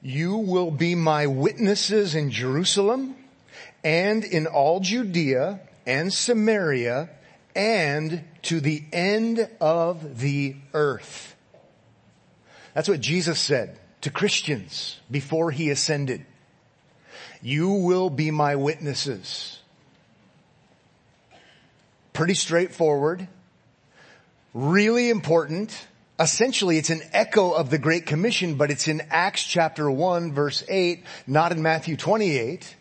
you will be my witnesses in Jerusalem and in all Judea and Samaria and to the end of the earth. That's what Jesus said to Christians before he ascended. You will be my witnesses. Pretty straightforward. Really important. Essentially, it's an echo of the Great Commission, but it's in Acts chapter 1 verse 8, not in Matthew 28.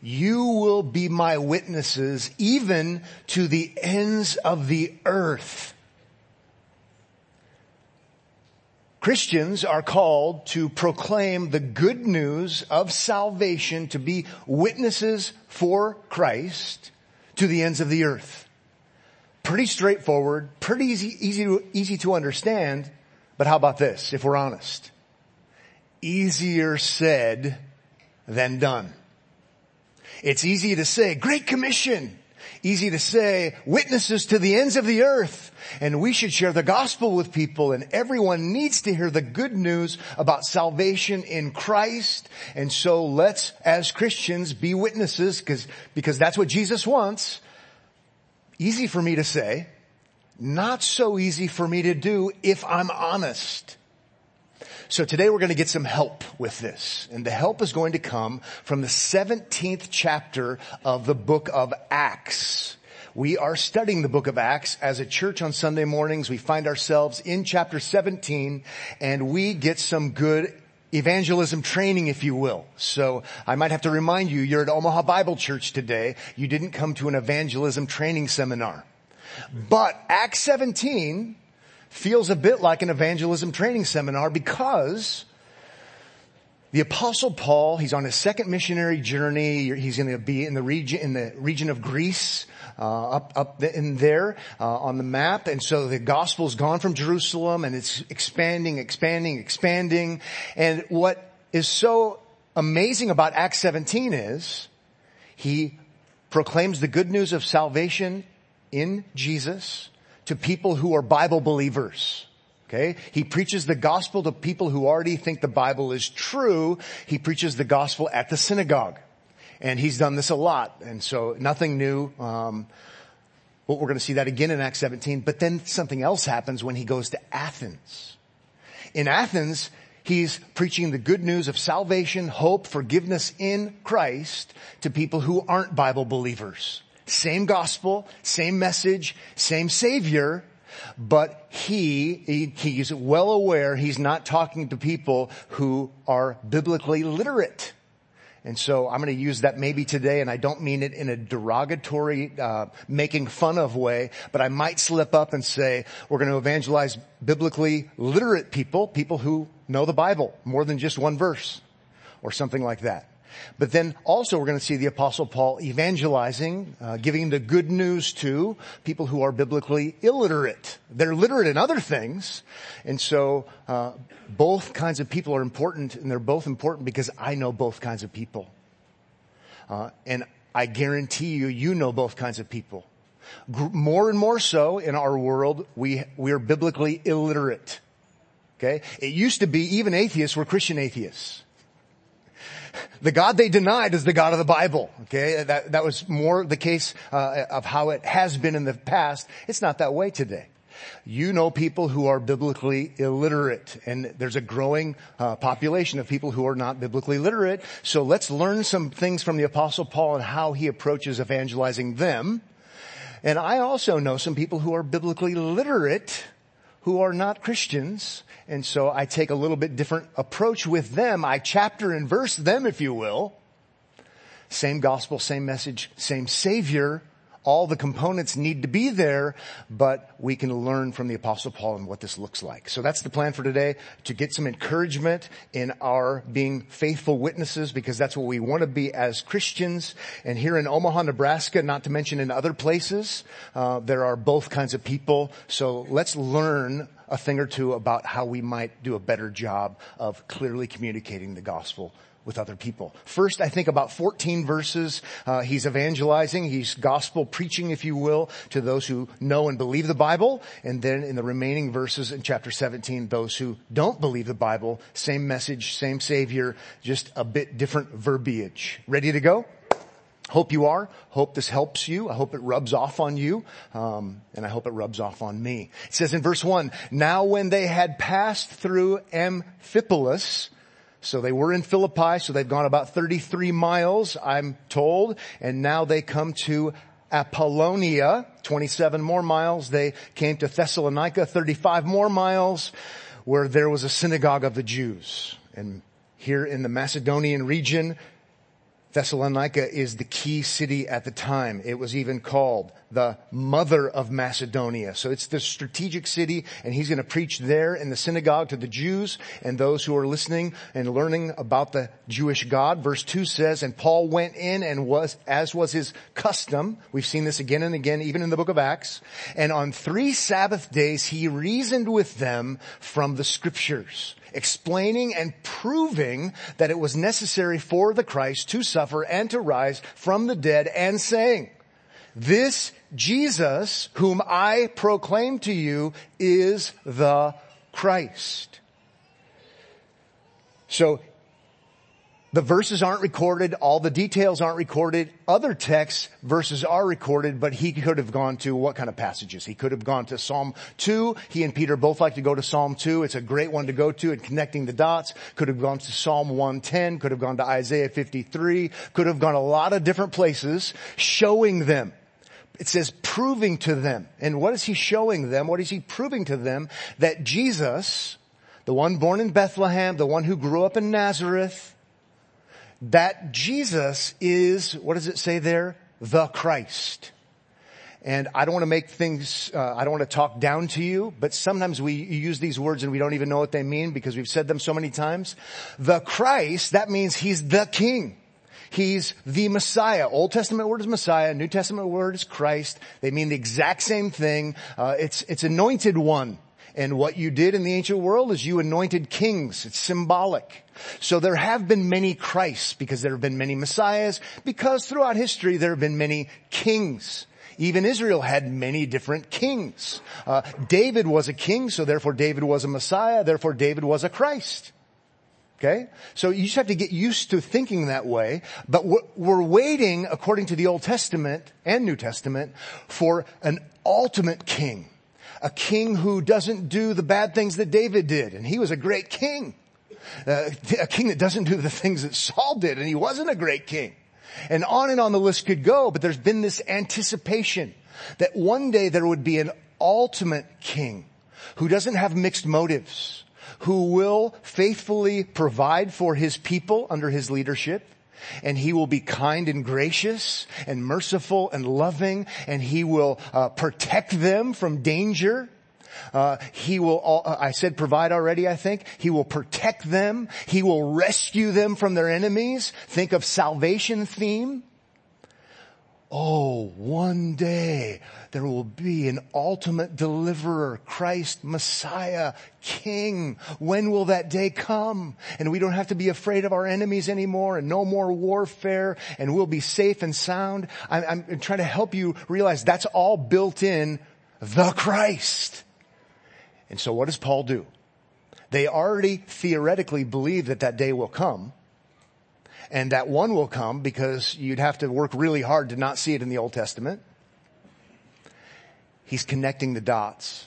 You will be my witnesses even to the ends of the earth. Christians are called to proclaim the good news of salvation, to be witnesses for Christ to the ends of the earth. Pretty straightforward, pretty easy, easy to, easy to understand, but how about this, if we're honest? Easier said than done. It's easy to say, great commission. Easy to say, witnesses to the ends of the earth. And we should share the gospel with people and everyone needs to hear the good news about salvation in Christ. And so let's, as Christians, be witnesses because, because that's what Jesus wants. Easy for me to say. Not so easy for me to do if I'm honest. So today we're going to get some help with this. And the help is going to come from the 17th chapter of the book of Acts. We are studying the book of Acts as a church on Sunday mornings. We find ourselves in chapter 17 and we get some good evangelism training, if you will. So I might have to remind you, you're at Omaha Bible Church today. You didn't come to an evangelism training seminar. But Acts 17 feels a bit like an evangelism training seminar because the apostle Paul, he's on his second missionary journey. He's going to be in the region, in the region of Greece, uh, up, up in there, uh, on the map. And so the gospel's gone from Jerusalem and it's expanding, expanding, expanding. And what is so amazing about Acts 17 is he proclaims the good news of salvation in Jesus to people who are Bible believers. Okay. He preaches the gospel to people who already think the Bible is true. He preaches the gospel at the synagogue. And he's done this a lot. And so nothing new. Um, but we're going to see that again in Acts 17. But then something else happens when he goes to Athens. In Athens, he's preaching the good news of salvation, hope, forgiveness in Christ to people who aren't Bible believers. Same gospel, same message, same savior, but he, he, he's well aware he's not talking to people who are biblically literate. And so I'm going to use that maybe today, and I don't mean it in a derogatory, uh, making fun of way, but I might slip up and say we're going to evangelize biblically literate people, people who know the Bible more than just one verse, or something like that. But then also we're going to see the apostle Paul evangelizing, uh, giving the good news to people who are biblically illiterate. They're literate in other things. And so, uh, both kinds of people are important and they're both important because I know both kinds of people. Uh, and I guarantee you, you know both kinds of people. More and more so in our world, we, we are biblically illiterate. Okay? It used to be even atheists were Christian atheists. The God they denied is the God of the Bible. Okay, that that was more the case uh, of how it has been in the past. It's not that way today. You know people who are biblically illiterate, and there's a growing uh, population of people who are not biblically literate. So let's learn some things from the Apostle Paul and how he approaches evangelizing them. And I also know some people who are biblically literate who are not Christians. And so I take a little bit different approach with them. I chapter and verse them, if you will. Same gospel, same message, same savior. All the components need to be there, but we can learn from the apostle Paul and what this looks like. So that's the plan for today, to get some encouragement in our being faithful witnesses, because that's what we want to be as Christians. And here in Omaha, Nebraska, not to mention in other places, uh, there are both kinds of people. So let's learn a thing or two about how we might do a better job of clearly communicating the gospel with other people. First, I think about 14 verses. Uh, he's evangelizing. He's gospel preaching, if you will, to those who know and believe the Bible. And then in the remaining verses in chapter 17, those who don't believe the Bible, same message, same Savior, just a bit different verbiage. Ready to go? Hope you are. Hope this helps you. I hope it rubs off on you. Um, and I hope it rubs off on me. It says in verse one, now when they had passed through Amphipolis, so they were in Philippi, so they've gone about 33 miles, I'm told, and now they come to Apollonia, 27 more miles. They came to Thessalonica, 35 more miles, where there was a synagogue of the Jews. And here in the Macedonian region, Thessalonica is the key city at the time. It was even called the mother of Macedonia. So it's the strategic city and he's going to preach there in the synagogue to the Jews and those who are listening and learning about the Jewish God. Verse two says, and Paul went in and was, as was his custom, we've seen this again and again, even in the book of Acts, and on three Sabbath days he reasoned with them from the scriptures explaining and proving that it was necessary for the Christ to suffer and to rise from the dead and saying, this Jesus whom I proclaim to you is the Christ. So the verses aren't recorded, all the details aren't recorded. Other texts, verses are recorded, but he could have gone to what kind of passages? He could have gone to Psalm 2. He and Peter both like to go to Psalm 2. It's a great one to go to and connecting the dots. Could have gone to Psalm 110, could have gone to Isaiah 53, could have gone a lot of different places showing them. It says proving to them. And what is he showing them? What is he proving to them? That Jesus, the one born in Bethlehem, the one who grew up in Nazareth, that Jesus is, what does it say there? The Christ. And I don't want to make things, uh, I don't want to talk down to you, but sometimes we use these words and we don't even know what they mean because we've said them so many times. The Christ, that means He's the King. He's the Messiah. Old Testament word is Messiah. New Testament word is Christ. They mean the exact same thing. Uh, it's, it's anointed one. And what you did in the ancient world is you anointed kings. It's symbolic. So there have been many Christs because there have been many Messiahs because throughout history there have been many kings. Even Israel had many different kings. Uh, David was a king, so therefore David was a Messiah, therefore David was a Christ. Okay? So you just have to get used to thinking that way, but we're waiting, according to the Old Testament and New Testament, for an ultimate king a king who doesn't do the bad things that David did. And he was a great king. Uh, a king that doesn't do the things that Saul did and he wasn't a great king. And on and on the list could go, but there's been this anticipation that one day there would be an ultimate king who doesn't have mixed motives, who will faithfully provide for his people under his leadership, and he will be kind and gracious and merciful and loving and he will uh, protect them from danger. Uh, he will, uh, I said provide already, I think. He will protect them. He will rescue them from their enemies. Think of salvation theme. Oh, one day there will be an ultimate deliverer, Christ, Messiah, King. When will that day come? And we don't have to be afraid of our enemies anymore and no more warfare and we'll be safe and sound. I'm, I'm trying to help you realize that's all built in the Christ. And so what does Paul do? They already theoretically believe that that day will come and that one will come because you'd have to work really hard to not see it in the Old Testament. He's connecting the dots.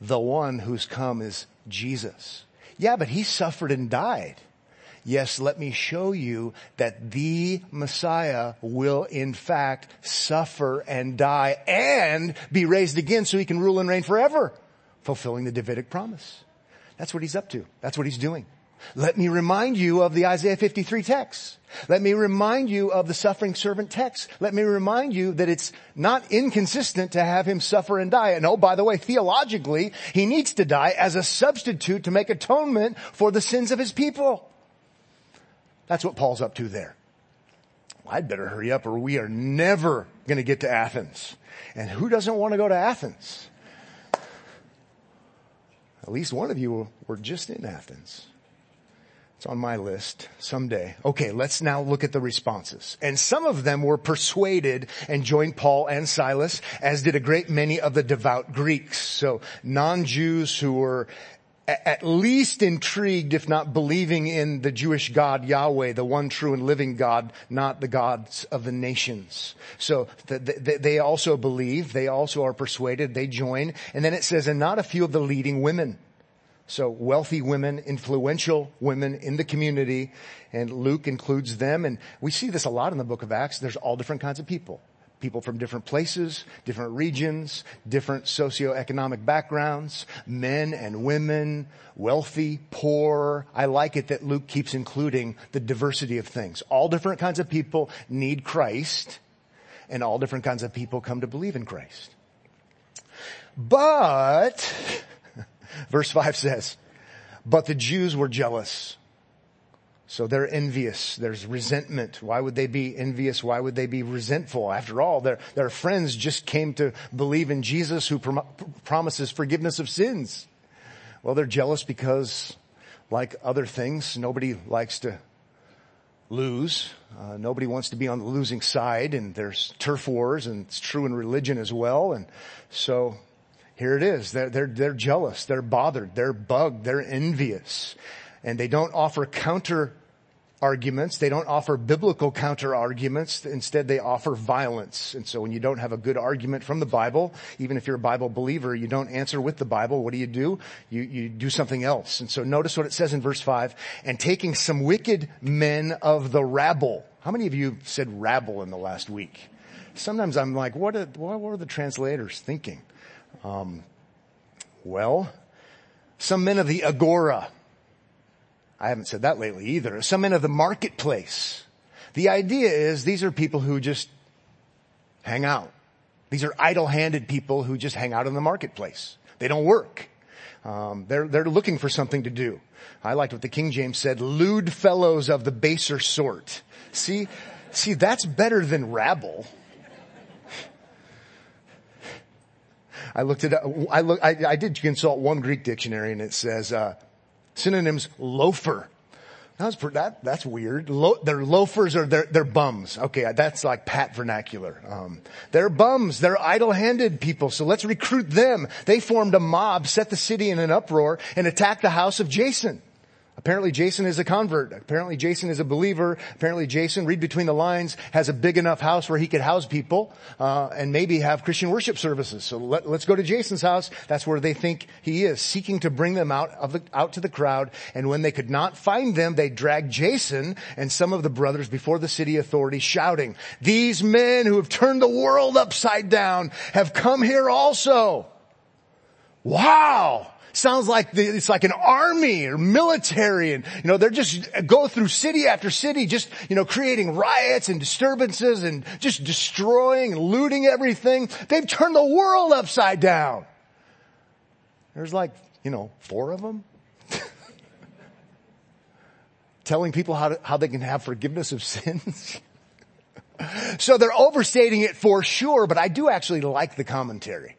The one who's come is Jesus. Yeah, but he suffered and died. Yes, let me show you that the Messiah will in fact suffer and die and be raised again so he can rule and reign forever, fulfilling the Davidic promise. That's what he's up to. That's what he's doing. Let me remind you of the Isaiah 53 text. Let me remind you of the suffering servant text. Let me remind you that it's not inconsistent to have him suffer and die. And oh, by the way, theologically, he needs to die as a substitute to make atonement for the sins of his people. That's what Paul's up to there. I'd better hurry up or we are never going to get to Athens. And who doesn't want to go to Athens? At least one of you were just in Athens. It's on my list someday. Okay, let's now look at the responses. And some of them were persuaded and joined Paul and Silas, as did a great many of the devout Greeks. So non-Jews who were at least intrigued, if not believing in the Jewish God Yahweh, the one true and living God, not the gods of the nations. So they also believe, they also are persuaded, they join. And then it says, and not a few of the leading women. So wealthy women, influential women in the community, and Luke includes them. And we see this a lot in the book of Acts. There's all different kinds of people. People from different places, different regions, different socioeconomic backgrounds, men and women, wealthy, poor. I like it that Luke keeps including the diversity of things. All different kinds of people need Christ, and all different kinds of people come to believe in Christ. But, Verse 5 says, but the Jews were jealous. So they're envious. There's resentment. Why would they be envious? Why would they be resentful? After all, their, their friends just came to believe in Jesus who prom- promises forgiveness of sins. Well, they're jealous because like other things, nobody likes to lose. Uh, nobody wants to be on the losing side and there's turf wars and it's true in religion as well. And so here it is. They're, they're, they're jealous. They're bothered. They're bugged. They're envious. And they don't offer counter arguments. They don't offer biblical counter arguments. Instead, they offer violence. And so when you don't have a good argument from the Bible, even if you're a Bible believer, you don't answer with the Bible. What do you do? You, you do something else. And so notice what it says in verse five. And taking some wicked men of the rabble. How many of you said rabble in the last week? Sometimes I'm like, what are, what are the translators thinking? Um, well, some men of the agora. I haven't said that lately either. Some men of the marketplace. The idea is these are people who just hang out. These are idle-handed people who just hang out in the marketplace. They don't work. Um, they're they're looking for something to do. I liked what the King James said: "Lewd fellows of the baser sort." See, see, that's better than rabble. I looked at, I look, I, I did consult one Greek dictionary and it says, uh, synonyms loafer. That's that, that's weird. Lo, they're loafers or they're, they're bums. Okay, that's like pat vernacular. Um, they're bums. They're idle-handed people. So let's recruit them. They formed a mob, set the city in an uproar, and attacked the house of Jason. Apparently Jason is a convert. Apparently Jason is a believer. Apparently Jason, read between the lines, has a big enough house where he could house people, uh, and maybe have Christian worship services. So let, us go to Jason's house. That's where they think he is, seeking to bring them out of the, out to the crowd. And when they could not find them, they dragged Jason and some of the brothers before the city authorities shouting, these men who have turned the world upside down have come here also. Wow! Sounds like the, it's like an army or military and, you know, they're just go through city after city, just, you know, creating riots and disturbances and just destroying and looting everything. They've turned the world upside down. There's like, you know, four of them. Telling people how to, how they can have forgiveness of sins. so they're overstating it for sure, but I do actually like the commentary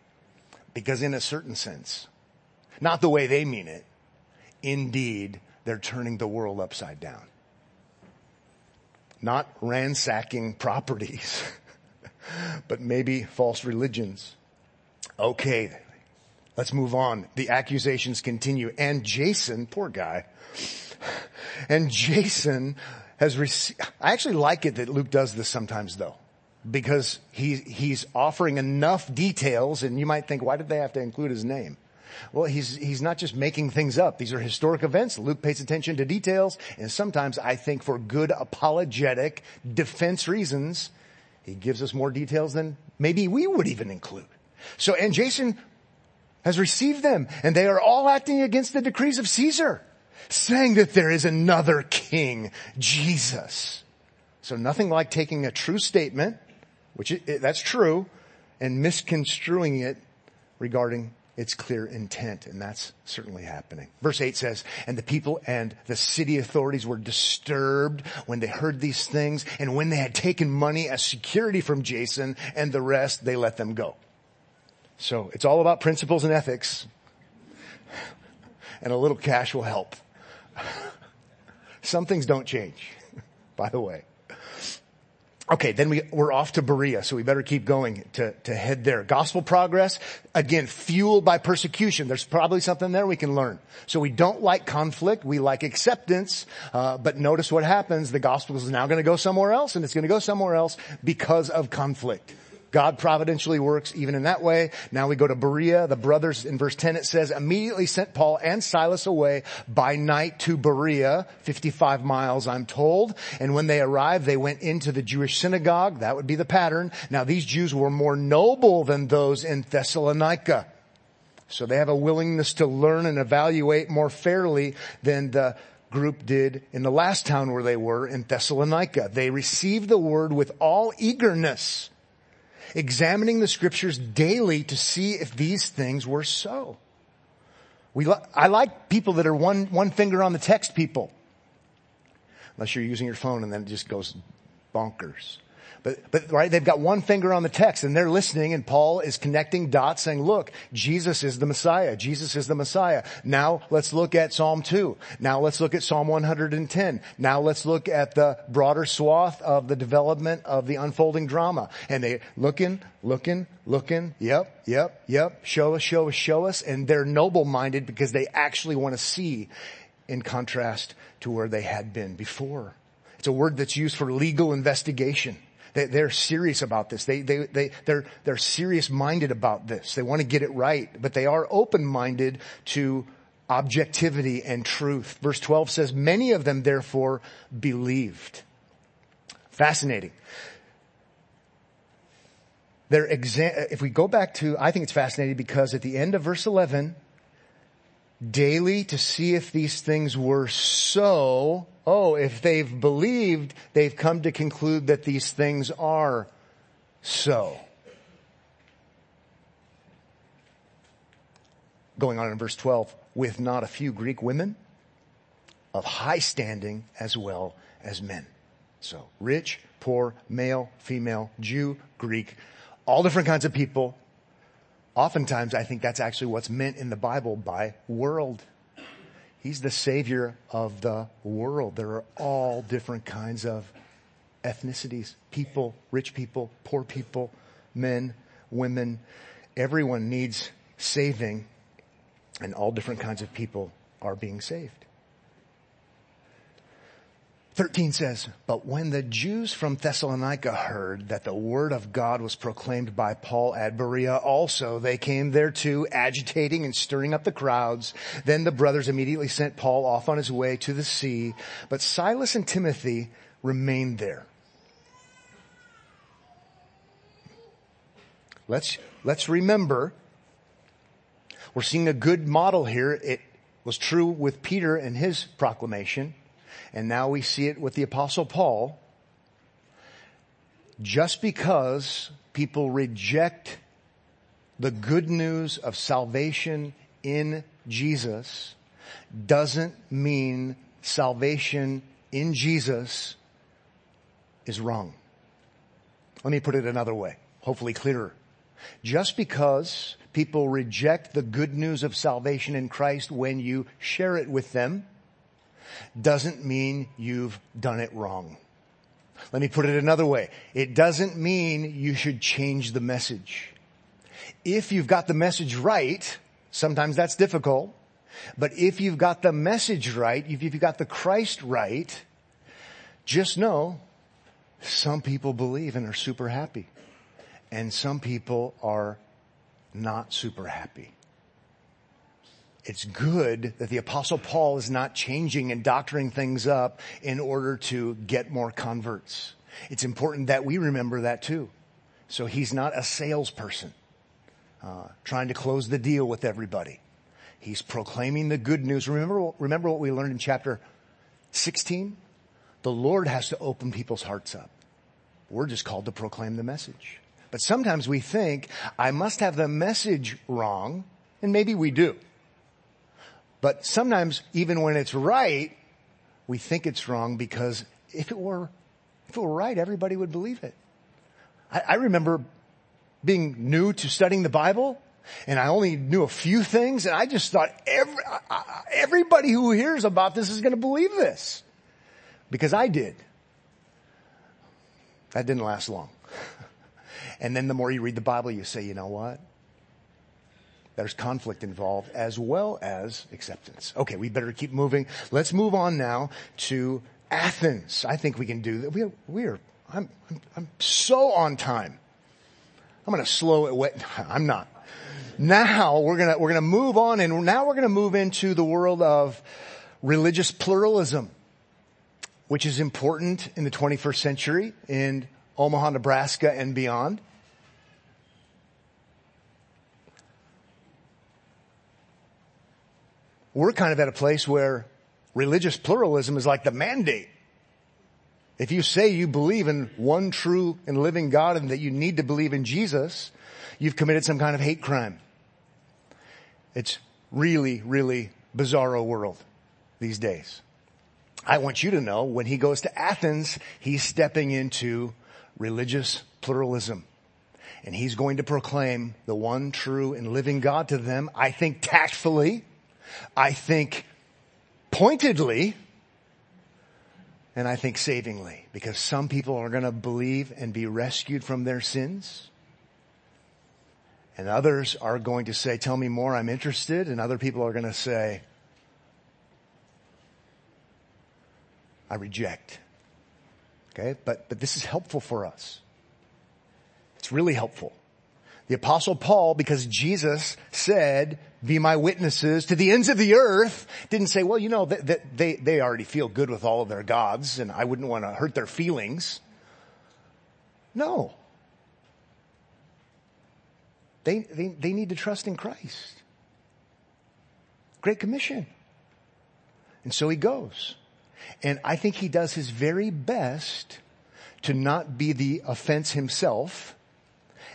because in a certain sense, not the way they mean it. Indeed, they're turning the world upside down. Not ransacking properties, but maybe false religions. Okay, let's move on. The accusations continue. And Jason, poor guy, and Jason has received, I actually like it that Luke does this sometimes though because he, he's offering enough details and you might think, why did they have to include his name? Well, he's, he's not just making things up. These are historic events. Luke pays attention to details. And sometimes I think for good apologetic defense reasons, he gives us more details than maybe we would even include. So, and Jason has received them and they are all acting against the decrees of Caesar, saying that there is another king, Jesus. So nothing like taking a true statement, which it, it, that's true, and misconstruing it regarding its clear intent, and that's certainly happening. Verse 8 says, And the people and the city authorities were disturbed when they heard these things, and when they had taken money as security from Jason and the rest, they let them go. So it's all about principles and ethics, and a little cash will help. Some things don't change, by the way. Okay, then we, we're off to Berea, so we better keep going to, to head there. Gospel progress, again, fueled by persecution. There's probably something there we can learn. So we don't like conflict, we like acceptance, uh, but notice what happens. The gospel is now to go somewhere else, and it's to go somewhere else because of conflict. God providentially works even in that way. Now we go to Berea. The brothers in verse 10 it says immediately sent Paul and Silas away by night to Berea, 55 miles I'm told. And when they arrived, they went into the Jewish synagogue. That would be the pattern. Now these Jews were more noble than those in Thessalonica. So they have a willingness to learn and evaluate more fairly than the group did in the last town where they were in Thessalonica. They received the word with all eagerness examining the scriptures daily to see if these things were so. We, I like people that are one, one finger on the text people. Unless you're using your phone and then it just goes bonkers. But, but, right, they've got one finger on the text and they're listening and Paul is connecting dots saying, look, Jesus is the Messiah. Jesus is the Messiah. Now let's look at Psalm 2. Now let's look at Psalm 110. Now let's look at the broader swath of the development of the unfolding drama. And they looking, looking, looking, yep, yep, yep, show us, show us, show us. And they're noble minded because they actually want to see in contrast to where they had been before. It's a word that's used for legal investigation. They, are serious about this. They, they, they, they're, they're serious minded about this. They want to get it right, but they are open minded to objectivity and truth. Verse 12 says, many of them therefore believed. Fascinating. Their exa- if we go back to, I think it's fascinating because at the end of verse 11, daily to see if these things were so, oh, if they've believed, they've come to conclude that these things are so. Going on in verse 12, with not a few Greek women of high standing as well as men. So rich, poor, male, female, Jew, Greek, all different kinds of people. Oftentimes I think that's actually what's meant in the Bible by world. He's the savior of the world. There are all different kinds of ethnicities, people, rich people, poor people, men, women. Everyone needs saving and all different kinds of people are being saved. 13 says, But when the Jews from Thessalonica heard that the word of God was proclaimed by Paul at Berea also, they came there too, agitating and stirring up the crowds. Then the brothers immediately sent Paul off on his way to the sea, but Silas and Timothy remained there. Let's, let's remember, we're seeing a good model here. It was true with Peter and his proclamation and now we see it with the apostle Paul, just because people reject the good news of salvation in Jesus doesn't mean salvation in Jesus is wrong. Let me put it another way, hopefully clearer. Just because people reject the good news of salvation in Christ when you share it with them doesn't mean you've done it wrong. Let me put it another way. It doesn't mean you should change the message. If you've got the message right, sometimes that's difficult, but if you've got the message right, if you've got the Christ right, just know some people believe and are super happy and some people are not super happy it's good that the apostle Paul is not changing and doctoring things up in order to get more converts. It's important that we remember that too. So he's not a salesperson, uh, trying to close the deal with everybody. He's proclaiming the good news. Remember, remember what we learned in chapter 16? The Lord has to open people's hearts up. We're just called to proclaim the message. But sometimes we think, I must have the message wrong, and maybe we do. But sometimes even when it's right, we think it's wrong because if it were, if it were right, everybody would believe it. I, I remember being new to studying the Bible and I only knew a few things and I just thought every, everybody who hears about this is going to believe this. because I did. That didn't last long. and then the more you read the Bible, you say, you know what? There's conflict involved as well as acceptance. Okay, we better keep moving. Let's move on now to Athens. I think we can do that. We are, we are I'm, I'm, I'm so on time. I'm going to slow it. Way. I'm not. Now we're going to, we're going to move on and now we're going to move into the world of religious pluralism, which is important in the 21st century in Omaha, Nebraska and beyond. We're kind of at a place where religious pluralism is like the mandate. If you say you believe in one true and living God and that you need to believe in Jesus, you've committed some kind of hate crime. It's really, really bizarro world these days. I want you to know when he goes to Athens, he's stepping into religious pluralism. And he's going to proclaim the one true and living God to them, I think tactfully, I think pointedly, and I think savingly, because some people are going to believe and be rescued from their sins. And others are going to say, tell me more, I'm interested. And other people are going to say, I reject. Okay. But, but this is helpful for us. It's really helpful. The apostle Paul, because Jesus said, be my witnesses to the ends of the earth, didn't say, well, you know, that, they, they already feel good with all of their gods and I wouldn't want to hurt their feelings. No. They, they, they need to trust in Christ. Great commission. And so he goes. And I think he does his very best to not be the offense himself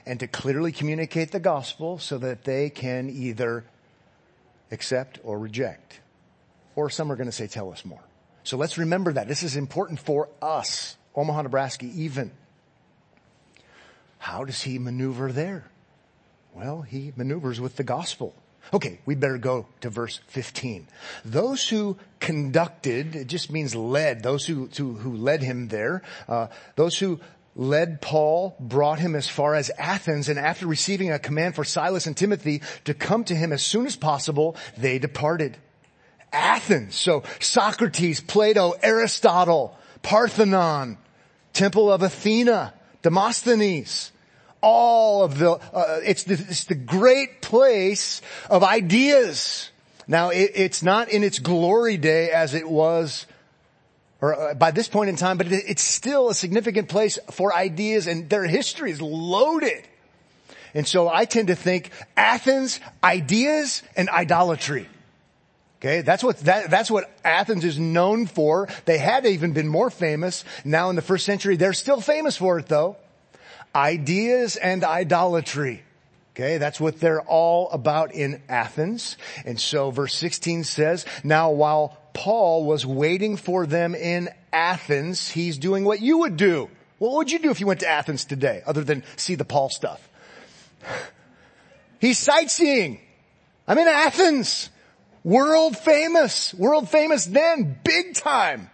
and to clearly communicate the gospel so that they can either accept or reject. Or some are going to say, tell us more. So let's remember that. This is important for us, Omaha, Nebraska, even. How does he maneuver there? Well, he maneuvers with the gospel. Okay, we better go to verse 15. Those who conducted, it just means led, those who, who, who led him there, uh, those who led Paul, brought him as far as Athens, and after receiving a command for Silas and Timothy to come to him as soon as possible, they departed. Athens, so Socrates, Plato, Aristotle, Parthenon, Temple of Athena, Demosthenes, all of the, uh, it's, the it's the great place of ideas. Now it, it's not in its glory day as it was or uh, by this point in time, but it's still a significant place for ideas and their history is loaded. And so I tend to think Athens, ideas, and idolatry. Okay, that's what that, that's what Athens is known for. They had even been more famous. Now in the first century, they're still famous for it though. Ideas and idolatry. Okay, that's what they're all about in Athens. And so verse 16 says, now while Paul was waiting for them in Athens, he's doing what you would do. What would you do if you went to Athens today other than see the Paul stuff? He's sightseeing. I'm in Athens. World famous. World famous then. Big time.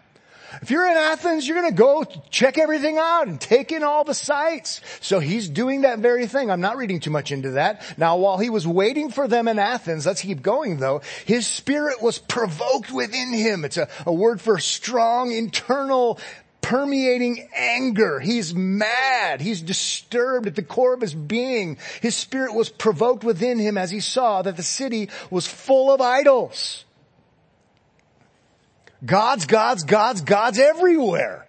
If you're in Athens, you're going to go check everything out and take in all the sights. So he's doing that very thing. I'm not reading too much into that. Now, while he was waiting for them in Athens, let's keep going though, his spirit was provoked within him. It's a, a word for strong internal permeating anger. He's mad. He's disturbed at the core of his being. His spirit was provoked within him as he saw that the city was full of idols. God's, God's, God's, God's everywhere.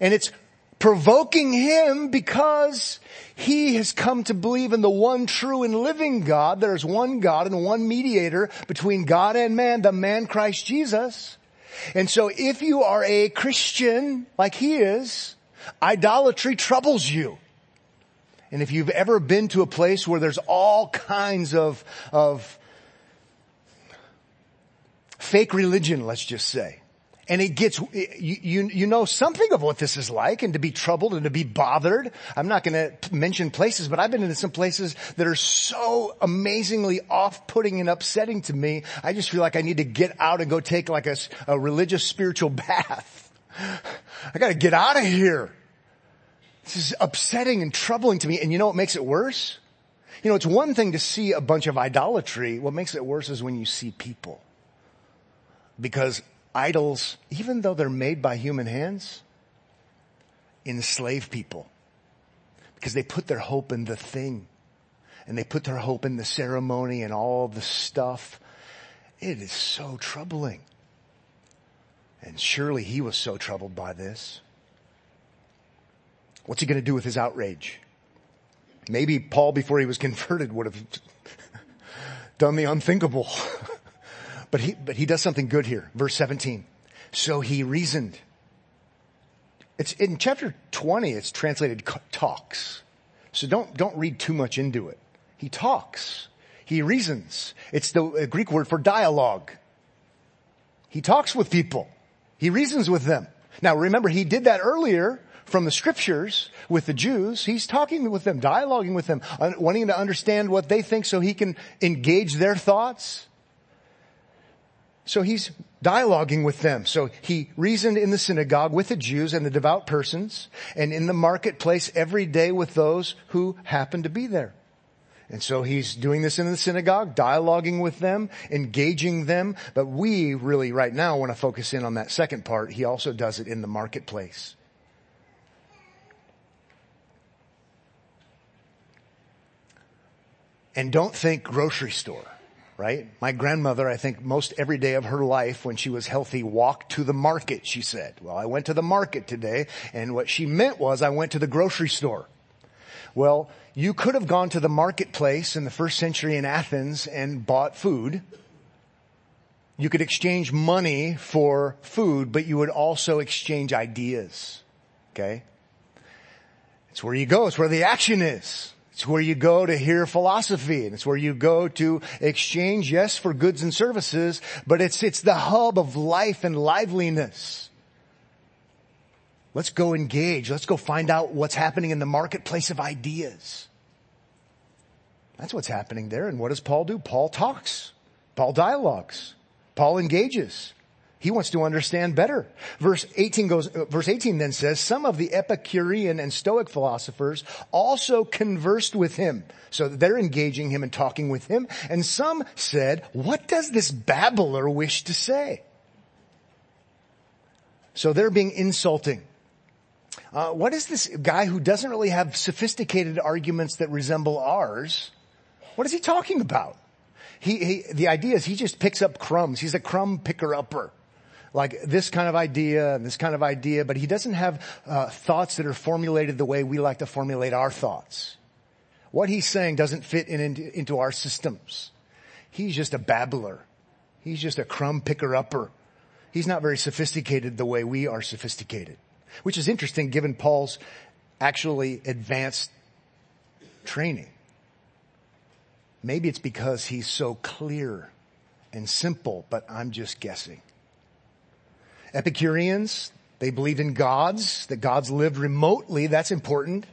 And it's provoking him because he has come to believe in the one true and living God. There's one God and one mediator between God and man, the man Christ Jesus. And so if you are a Christian like he is, idolatry troubles you. And if you've ever been to a place where there's all kinds of, of fake religion, let's just say. And it gets, you, you, you know something of what this is like and to be troubled and to be bothered. I'm not going to mention places, but I've been in some places that are so amazingly off-putting and upsetting to me. I just feel like I need to get out and go take like a, a religious spiritual bath. I got to get out of here. This is upsetting and troubling to me. And you know what makes it worse? You know, it's one thing to see a bunch of idolatry. What makes it worse is when you see people. Because idols, even though they're made by human hands, enslave people. Because they put their hope in the thing. And they put their hope in the ceremony and all the stuff. It is so troubling. And surely he was so troubled by this. What's he going to do with his outrage? Maybe Paul, before he was converted, would have done the unthinkable. but he, but he does something good here. Verse 17. So he reasoned. It's in chapter 20, it's translated talks. So don't, don't read too much into it. He talks. He reasons. It's the Greek word for dialogue. He talks with people. He reasons with them. Now remember, he did that earlier from the scriptures with the Jews. He's talking with them, dialoguing with them, wanting to understand what they think so he can engage their thoughts. So he's dialoguing with them. So he reasoned in the synagogue with the Jews and the devout persons and in the marketplace every day with those who happened to be there. And so he's doing this in the synagogue, dialoguing with them, engaging them. But we really right now want to focus in on that second part. He also does it in the marketplace. And don't think grocery store, right? My grandmother, I think most every day of her life when she was healthy walked to the market, she said. Well, I went to the market today and what she meant was I went to the grocery store. Well, you could have gone to the marketplace in the first century in Athens and bought food. You could exchange money for food, but you would also exchange ideas. Okay? It's where you go. It's where the action is. It's where you go to hear philosophy and it's where you go to exchange, yes, for goods and services, but it's, it's the hub of life and liveliness. Let's go engage. Let's go find out what's happening in the marketplace of ideas. That's what's happening there. And what does Paul do? Paul talks. Paul dialogues. Paul engages. He wants to understand better. Verse 18 goes, uh, verse 18 then says, some of the Epicurean and Stoic philosophers also conversed with him. So they're engaging him and talking with him. And some said, what does this babbler wish to say? So they're being insulting. Uh, what is this guy who doesn't really have sophisticated arguments that resemble ours? What is he talking about? He, he, the idea is he just picks up crumbs. He's a crumb picker upper like this kind of idea and this kind of idea, but he doesn't have uh, thoughts that are formulated the way we like to formulate our thoughts. What he's saying doesn't fit in, into, into our systems. He's just a babbler. He's just a crumb picker upper. He's not very sophisticated the way we are sophisticated, which is interesting given Paul's actually advanced training. Maybe it's because he's so clear and simple, but I'm just guessing. Epicureans, they believed in gods, that gods lived remotely, that's important.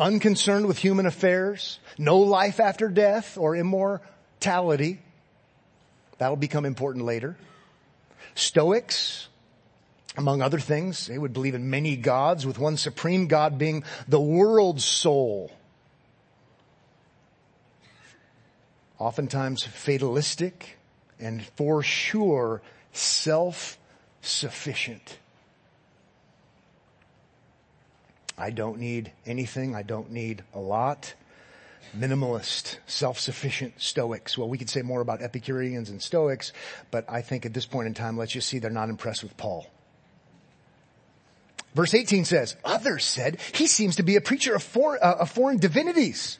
Unconcerned with human affairs, no life after death or immortality. That'll become important later. Stoics, among other things, they would believe in many gods with one supreme God being the world's soul. Oftentimes fatalistic and for sure self sufficient. I don't need anything. I don't need a lot. Minimalist, self-sufficient Stoics. Well, we could say more about Epicureans and Stoics, but I think at this point in time, let's just see they're not impressed with Paul. Verse 18 says, others said, he seems to be a preacher of foreign, uh, of foreign divinities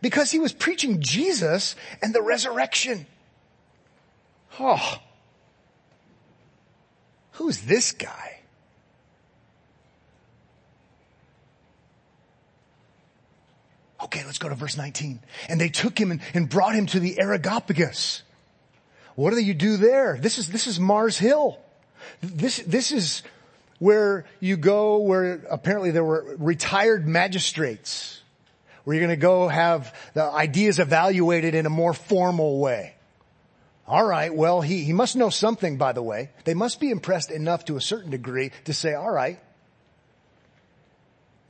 because he was preaching Jesus and the resurrection. Oh, Who's this guy? Okay, let's go to verse 19. And they took him and, and brought him to the Areopagus. What do you do there? This is, this is Mars Hill. This, this is where you go where apparently there were retired magistrates where you're going to go have the ideas evaluated in a more formal way. All right, well, he, he must know something, by the way. They must be impressed enough to a certain degree to say, all right,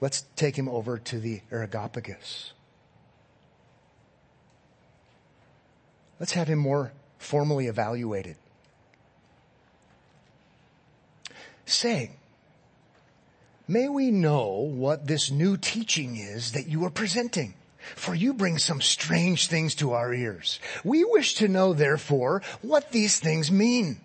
let's take him over to the Areopagus. Let's have him more formally evaluated. Saying, may we know what this new teaching is that you are presenting? For you bring some strange things to our ears. We wish to know, therefore, what these things mean.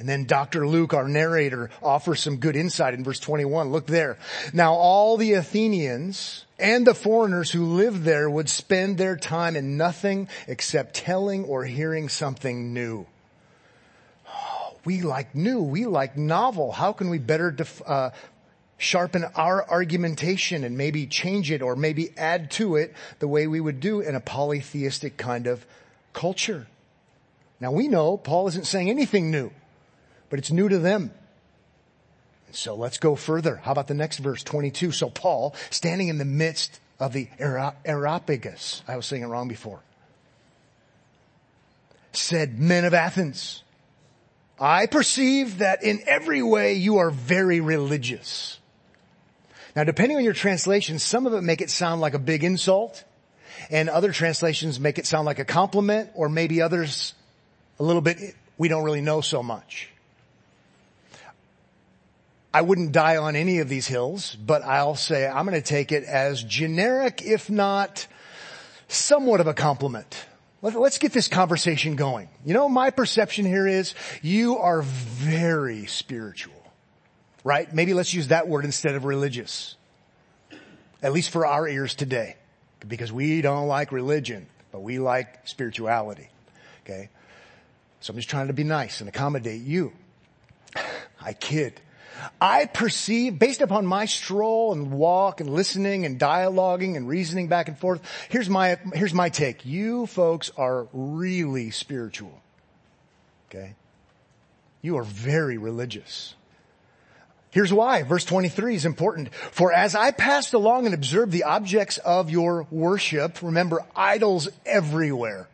And then Dr. Luke, our narrator, offers some good insight in verse 21. Look there. Now all the Athenians and the foreigners who lived there would spend their time in nothing except telling or hearing something new. Oh, we like new. We like novel. How can we better def- uh, sharpen our argumentation and maybe change it or maybe add to it the way we would do in a polytheistic kind of culture? Now we know Paul isn't saying anything new but it's new to them. So let's go further. How about the next verse, 22? So Paul, standing in the midst of the Areopagus, I was saying it wrong before, said, men of Athens, I perceive that in every way you are very religious. Now depending on your translation, some of it make it sound like a big insult and other translations make it sound like a compliment or maybe others a little bit, we don't really know so much. I wouldn't die on any of these hills, but I'll say I'm going to take it as generic, if not somewhat of a compliment. Let's get this conversation going. You know, my perception here is you are very spiritual, right? Maybe let's use that word instead of religious. At least for our ears today. Because we don't like religion, but we like spirituality. Okay? So I'm just trying to be nice and accommodate you. I kid. I perceive, based upon my stroll and walk and listening and dialoguing and reasoning back and forth, here's my, here's my take. You folks are really spiritual. Okay? You are very religious. Here's why. Verse 23 is important. For as I passed along and observed the objects of your worship, remember idols everywhere.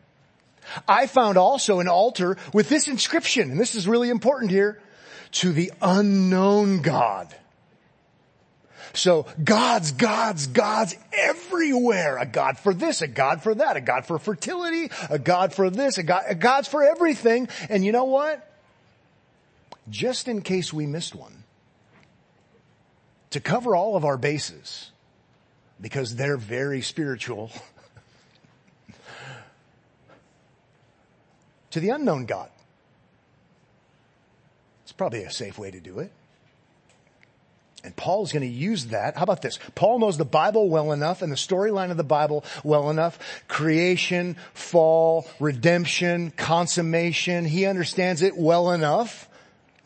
I found also an altar with this inscription, and this is really important here to the unknown God. So gods, gods, gods everywhere. A God for this, a God for that, a God for fertility, a God for this, a God, a God's for everything. And you know what? Just in case we missed one, to cover all of our bases, because they're very spiritual, to the unknown God It's probably a safe way to do it. And Paul's going to use that. How about this? Paul knows the Bible well enough and the storyline of the Bible well enough. Creation, fall, redemption, consummation. He understands it well enough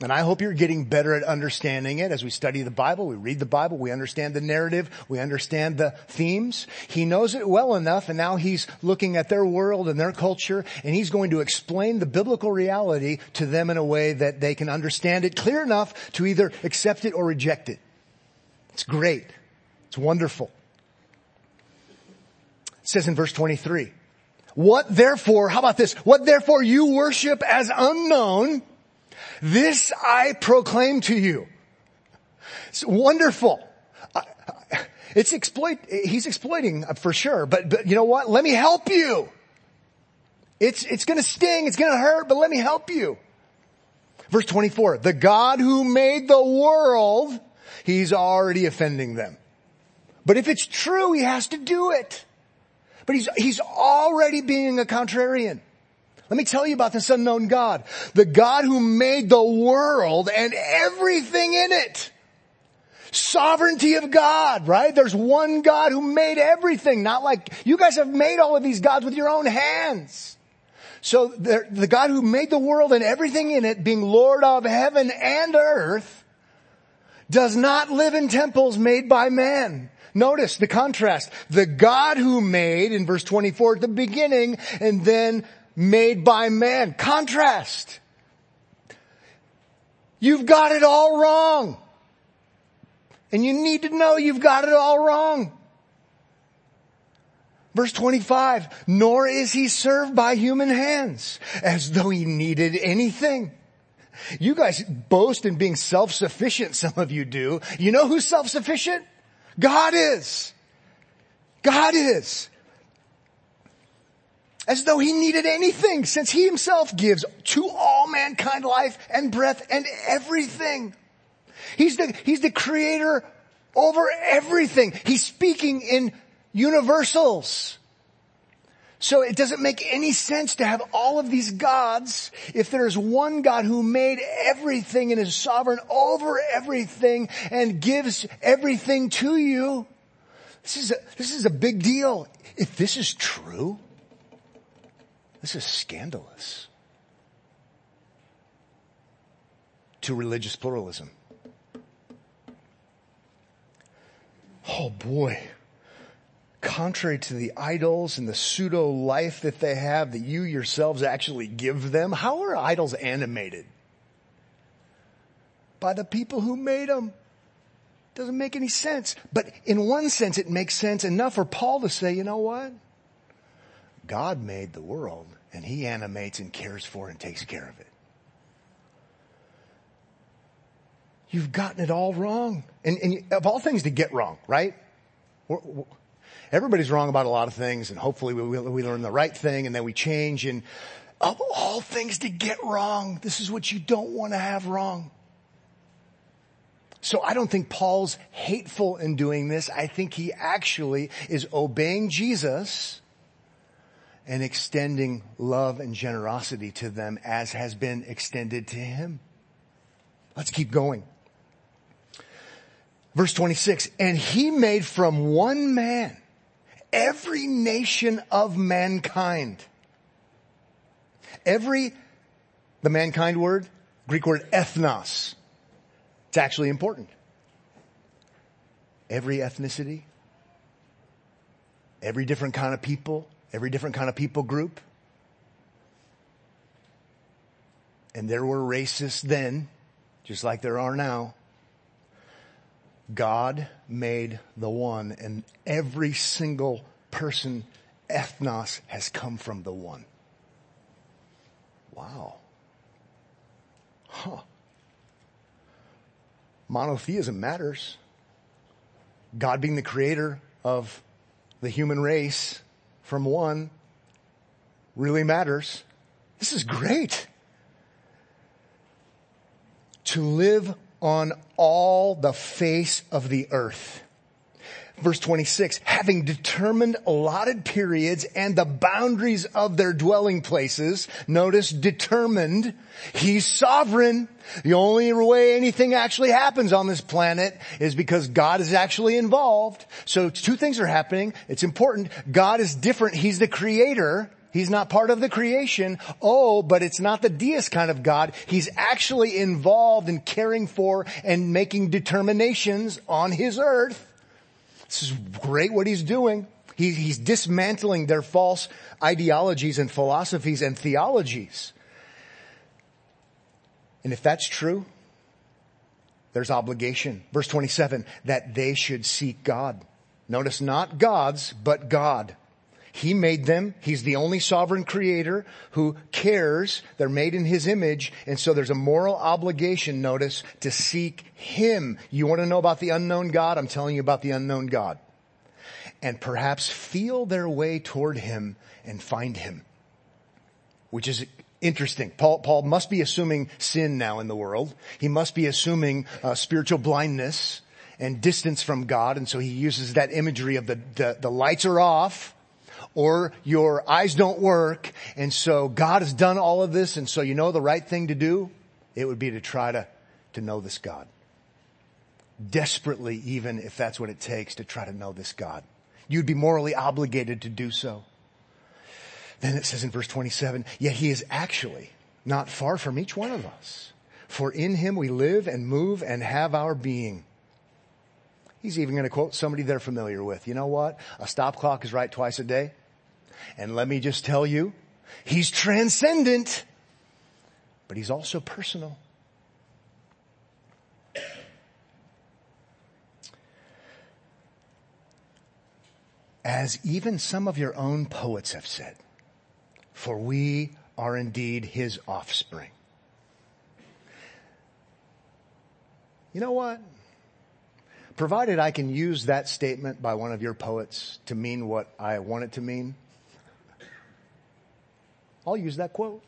and I hope you're getting better at understanding it as we study the Bible, we read the Bible, we understand the narrative, we understand the themes. He knows it well enough and now he's looking at their world and their culture and he's going to explain the biblical reality to them in a way that they can understand it clear enough to either accept it or reject it. It's great. It's wonderful. It says in verse 23, what therefore, how about this? What therefore you worship as unknown, this I proclaim to you. It's wonderful. It's exploit, he's exploiting uh, for sure, but, but you know what? Let me help you. It's, it's gonna sting, it's gonna hurt, but let me help you. Verse 24, the God who made the world, he's already offending them. But if it's true, he has to do it. But he's, he's already being a contrarian. Let me tell you about this unknown God. The God who made the world and everything in it. Sovereignty of God, right? There's one God who made everything, not like you guys have made all of these gods with your own hands. So the God who made the world and everything in it, being Lord of heaven and earth, does not live in temples made by man. Notice the contrast. The God who made in verse 24 at the beginning and then made by man. Contrast. You've got it all wrong. And you need to know you've got it all wrong. Verse 25, nor is he served by human hands as though he needed anything. You guys boast in being self-sufficient, some of you do. You know who's self-sufficient? God is. God is. As though he needed anything since he himself gives to all mankind life and breath and everything. He's the, he's the creator over everything. He's speaking in universals. So it doesn't make any sense to have all of these gods if there's one God who made everything and is sovereign over everything and gives everything to you. This is a, this is a big deal. If this is true, this is scandalous to religious pluralism. Oh boy contrary to the idols and the pseudo life that they have that you yourselves actually give them? How are idols animated? By the people who made them. Doesn't make any sense. But in one sense, it makes sense enough for Paul to say, you know what? God made the world and he animates and cares for and takes care of it. You've gotten it all wrong. And, and of all things to get wrong, right? We're, we're, everybody's wrong about a lot of things and hopefully we, we learn the right thing and then we change and of all things to get wrong, this is what you don't want to have wrong. So I don't think Paul's hateful in doing this. I think he actually is obeying Jesus and extending love and generosity to them as has been extended to him. Let's keep going. Verse 26, and he made from one man every nation of mankind. Every, the mankind word, Greek word ethnos. It's actually important. Every ethnicity, every different kind of people, every different kind of people group. And there were racists then, just like there are now. God made the one and every single person, ethnos, has come from the one. Wow. Huh. Monotheism matters. God being the creator of the human race from one really matters. This is great. To live on all the face of the earth. Verse 26, having determined allotted periods and the boundaries of their dwelling places, notice determined, he's sovereign. The only way anything actually happens on this planet is because God is actually involved. So two things are happening. It's important. God is different. He's the creator. He's not part of the creation. Oh, but it's not the deist kind of God. He's actually involved in caring for and making determinations on his earth. This is great what he's doing. He, he's dismantling their false ideologies and philosophies and theologies. And if that's true, there's obligation. Verse 27, that they should seek God. Notice not gods, but God. He made them. He's the only sovereign creator who cares. They're made in his image. And so there's a moral obligation, notice, to seek him. You want to know about the unknown God? I'm telling you about the unknown God. And perhaps feel their way toward him and find him. Which is interesting. Paul, Paul must be assuming sin now in the world. He must be assuming uh, spiritual blindness and distance from God. And so he uses that imagery of the, the, the lights are off or your eyes don't work. And so God has done all of this. And so you know the right thing to do? It would be to try to, to know this God. Desperately, even if that's what it takes to try to know this God. You'd be morally obligated to do so. Then it says in verse 27, yet he is actually not far from each one of us. For in him we live and move and have our being. He's even going to quote somebody they're familiar with. You know what? A stop clock is right twice a day. And let me just tell you, he's transcendent, but he's also personal. As even some of your own poets have said, for we are indeed his offspring. You know what? Provided I can use that statement by one of your poets to mean what I want it to mean, I'll use that quote.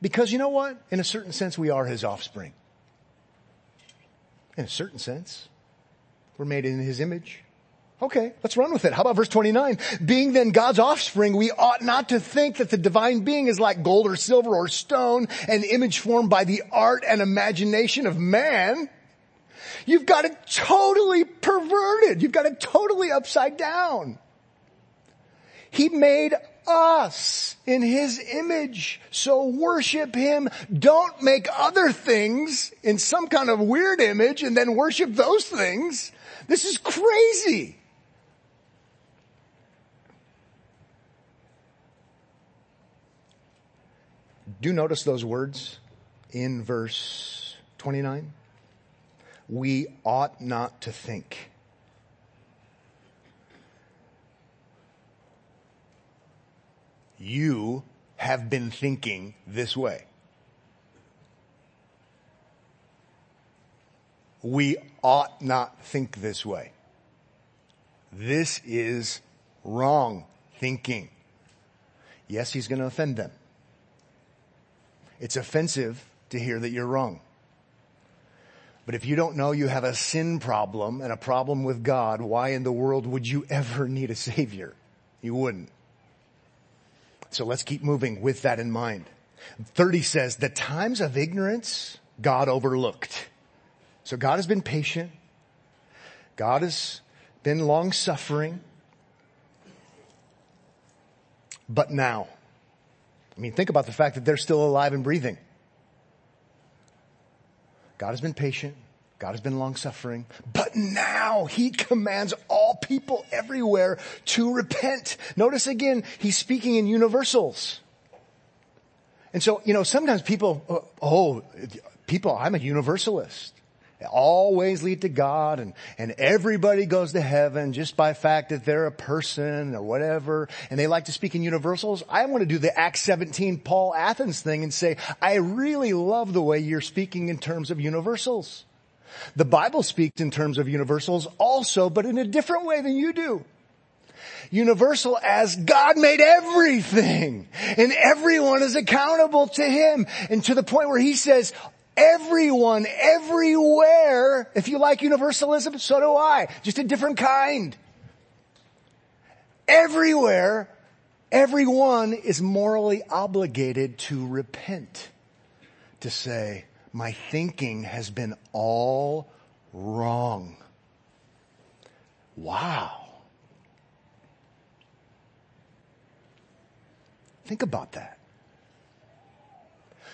Because you know what? In a certain sense, we are his offspring. In a certain sense, we're made in his image. Okay, let's run with it. How about verse 29? Being then God's offspring, we ought not to think that the divine being is like gold or silver or stone, an image formed by the art and imagination of man. You've got it totally perverted. You've got it totally upside down. He made us in his image. So worship him. Don't make other things in some kind of weird image and then worship those things. This is crazy. Do notice those words in verse 29? We ought not to think. You have been thinking this way. We ought not think this way. This is wrong thinking. Yes, he's going to offend them. It's offensive to hear that you're wrong. But if you don't know you have a sin problem and a problem with God, why in the world would you ever need a savior? You wouldn't. So let's keep moving with that in mind. 30 says, the times of ignorance God overlooked. So God has been patient. God has been long suffering. But now, I mean, think about the fact that they're still alive and breathing. God has been patient. God has been long suffering, but now he commands all people everywhere to repent. Notice again, he's speaking in universals. And so, you know, sometimes people, oh, oh people, I'm a universalist always lead to God and, and everybody goes to heaven just by fact that they're a person or whatever and they like to speak in universals. I want to do the Acts 17 Paul Athens thing and say, I really love the way you're speaking in terms of universals. The Bible speaks in terms of universals also, but in a different way than you do universal as God made everything and everyone is accountable to Him and to the point where He says, Everyone, everywhere. If you like universalism, so do I. Just a different kind. Everywhere, everyone is morally obligated to repent. To say, my thinking has been all wrong. Wow. Think about that.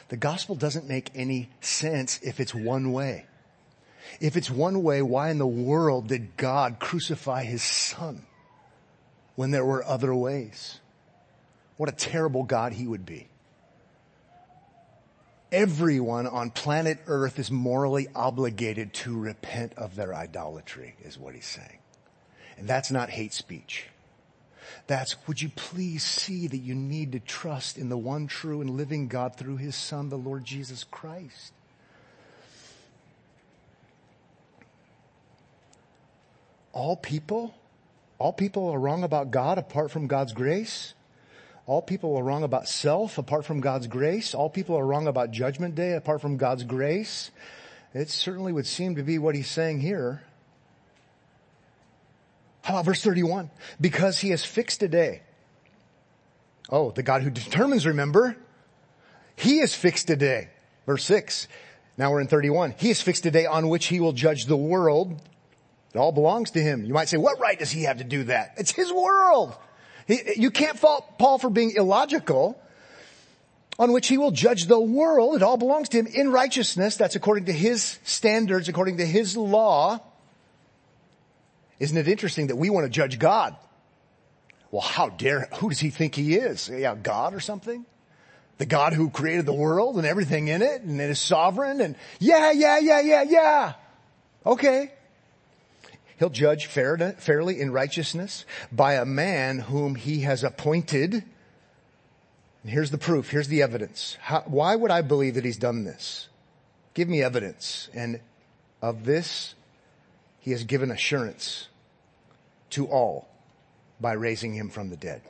The gospel doesn't make any sense if it's one way. If it's one way, why in the world did God crucify his son when there were other ways? What a terrible God he would be. Everyone on planet earth is morally obligated to repent of their idolatry is what he's saying. And that's not hate speech. That's, would you please see that you need to trust in the one true and living God through his son, the Lord Jesus Christ. All people, all people are wrong about God apart from God's grace. All people are wrong about self apart from God's grace. All people are wrong about judgment day apart from God's grace. It certainly would seem to be what he's saying here. How about verse 31? Because he has fixed a day. Oh, the God who determines, remember? He has fixed a day. Verse 6. Now we're in 31. He has fixed a day on which he will judge the world. It all belongs to him. You might say, what right does he have to do that? It's his world. You can't fault Paul for being illogical. On which he will judge the world. It all belongs to him in righteousness. That's according to his standards, according to his law. Isn't it interesting that we want to judge God? Well, how dare, who does he think he is? Yeah, God or something? The God who created the world and everything in it and it is sovereign and yeah, yeah, yeah, yeah, yeah. Okay. He'll judge fair, fairly in righteousness by a man whom he has appointed. And here's the proof. Here's the evidence. How, why would I believe that he's done this? Give me evidence. And of this, he has given assurance to all by raising him from the dead.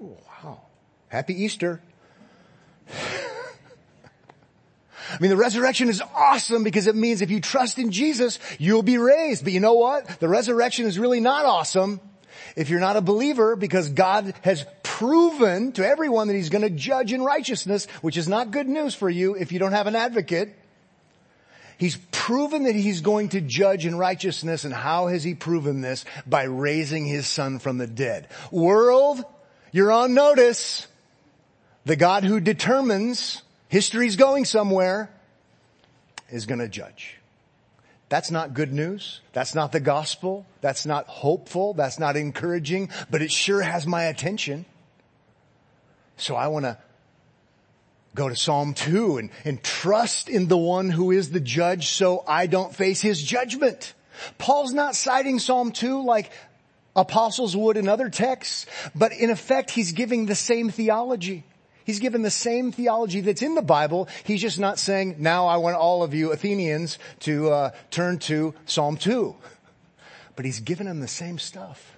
Ooh, wow. Happy Easter. I mean, the resurrection is awesome because it means if you trust in Jesus, you'll be raised. But you know what? The resurrection is really not awesome if you're not a believer because God has proven to everyone that he's going to judge in righteousness, which is not good news for you if you don't have an advocate. He's proven that he's going to judge in righteousness and how has he proven this? By raising his son from the dead. World, you're on notice. The God who determines history's going somewhere, is going to judge. That's not good news. That's not the gospel. That's not hopeful. That's not encouraging, but it sure has my attention. So I want to go to Psalm 2 and, and trust in the one who is the judge so I don't face his judgment. Paul's not citing Psalm 2 like apostles would in other texts, but in effect he's giving the same theology. He's given the same theology that's in the Bible. He's just not saying, now I want all of you Athenians to uh, turn to Psalm 2. But he's given them the same stuff.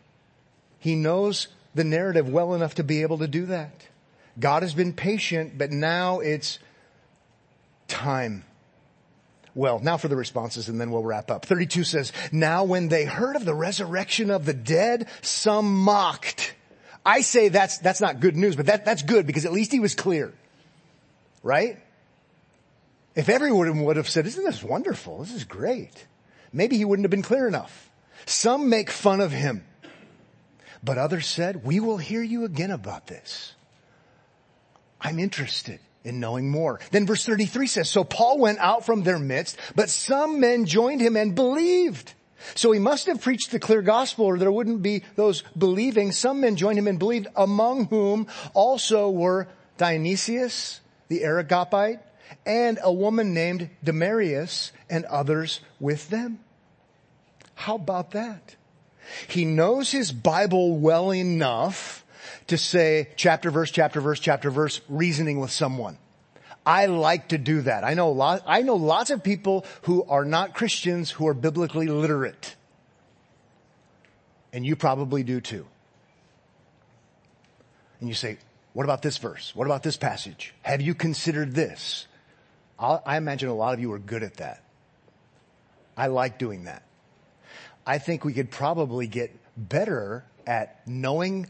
He knows the narrative well enough to be able to do that. God has been patient, but now it's time. Well, now for the responses and then we'll wrap up. 32 says, now when they heard of the resurrection of the dead, some mocked. I say that's, that's not good news, but that, that's good because at least he was clear. Right? If everyone would have said, isn't this wonderful? This is great. Maybe he wouldn't have been clear enough. Some make fun of him. But others said, we will hear you again about this. I'm interested in knowing more. Then verse 33 says, so Paul went out from their midst, but some men joined him and believed. So he must have preached the clear gospel or there wouldn't be those believing. Some men joined him and believed among whom also were Dionysius, the Areopagite, and a woman named Damaris and others with them. How about that? He knows his Bible well enough to say chapter, verse, chapter, verse, chapter, verse, reasoning with someone. I like to do that. I know lot, I know lots of people who are not Christians who are biblically literate. And you probably do too. And you say, what about this verse? What about this passage? Have you considered this? I'll, I imagine a lot of you are good at that. I like doing that. I think we could probably get better at knowing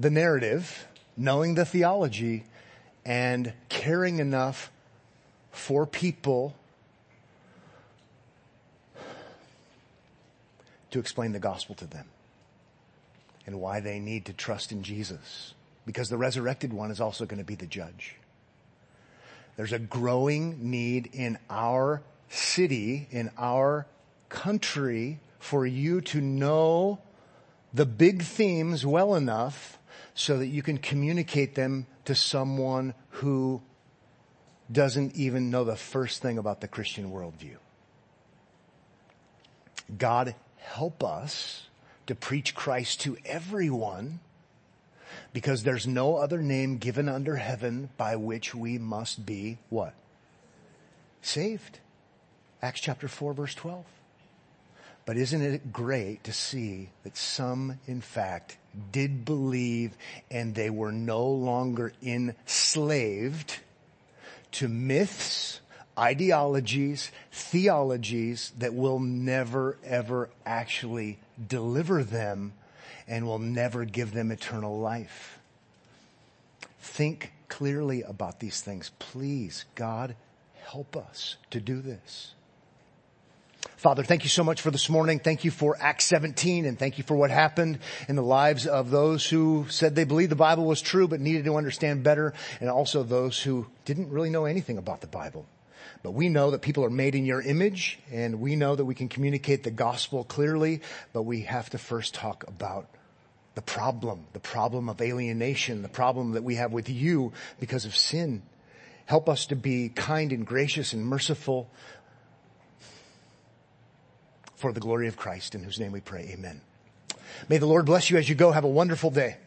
the narrative, knowing the theology, and caring enough for people to explain the gospel to them and why they need to trust in Jesus because the resurrected one is also going to be the judge. There's a growing need in our city, in our country for you to know the big themes well enough so that you can communicate them to someone who doesn't even know the first thing about the Christian worldview. God help us to preach Christ to everyone because there's no other name given under heaven by which we must be what? Saved. Acts chapter 4 verse 12. But isn't it great to see that some, in fact, did believe and they were no longer enslaved to myths, ideologies, theologies that will never ever actually deliver them and will never give them eternal life. Think clearly about these things. Please, God, help us to do this. Father, thank you so much for this morning. Thank you for Acts 17 and thank you for what happened in the lives of those who said they believed the Bible was true but needed to understand better and also those who didn't really know anything about the Bible. But we know that people are made in your image and we know that we can communicate the gospel clearly, but we have to first talk about the problem, the problem of alienation, the problem that we have with you because of sin. Help us to be kind and gracious and merciful for the glory of Christ, in whose name we pray. Amen. May the Lord bless you as you go. Have a wonderful day.